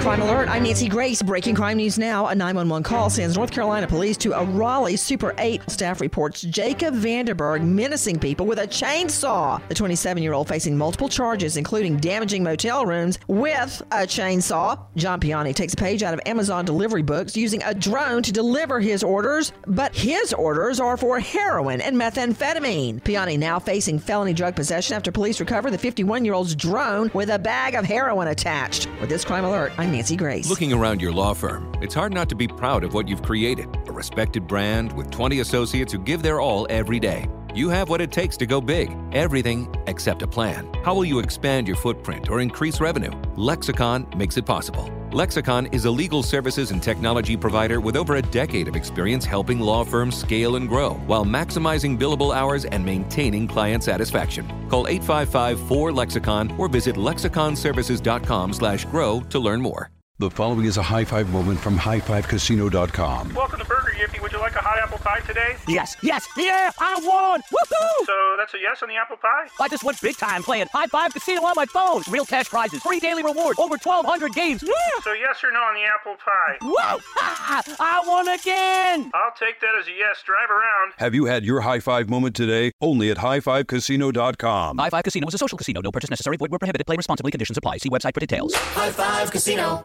Crime Alert, I'm Nancy Grace. Breaking crime news now. A 911 call sends North Carolina police to a Raleigh Super 8. Staff reports Jacob Vanderberg menacing people with a chainsaw. The 27 year old facing multiple charges, including damaging motel rooms with a chainsaw. John Piani takes a page out of Amazon delivery books using a drone to deliver his orders, but his orders are for heroin and methamphetamine. Piani now facing felony drug possession after police recover the 51 year old's drone with a bag of heroin attached. With this Crime Alert, I'm Nancy Grace. Looking around your law firm, it's hard not to be proud of what you've created a respected brand with 20 associates who give their all every day. You have what it takes to go big. Everything except a plan. How will you expand your footprint or increase revenue? Lexicon makes it possible. Lexicon is a legal services and technology provider with over a decade of experience helping law firms scale and grow while maximizing billable hours and maintaining client satisfaction. Call 855-4-LEXICON or visit lexiconservices.com slash grow to learn more. The following is a high five moment from highfivecasino.com. Welcome to Burger Yippee. Would you like a hot apple pie today? Yes, yes, yeah, I won! Woohoo! So that's a yes on the apple pie? I just went big time playing High Five Casino on my phone. Real cash prizes, free daily rewards, over 1,200 games. Yeah! So yes or no on the apple pie? Whoa! Ha! I won again! I'll take that as a yes. Drive around. Have you had your high five moment today? Only at highfivecasino.com. High Five Casino is a social casino. No purchase necessary. Void where prohibited. Play responsibly. Conditions apply. See website for details. High Five Casino.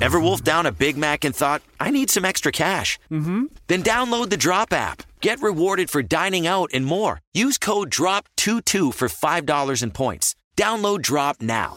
Ever wolfed down a Big Mac and thought, I need some extra cash? Mm-hmm. Then download the Drop app. Get rewarded for dining out and more. Use code DROP22 for $5 in points. Download Drop now.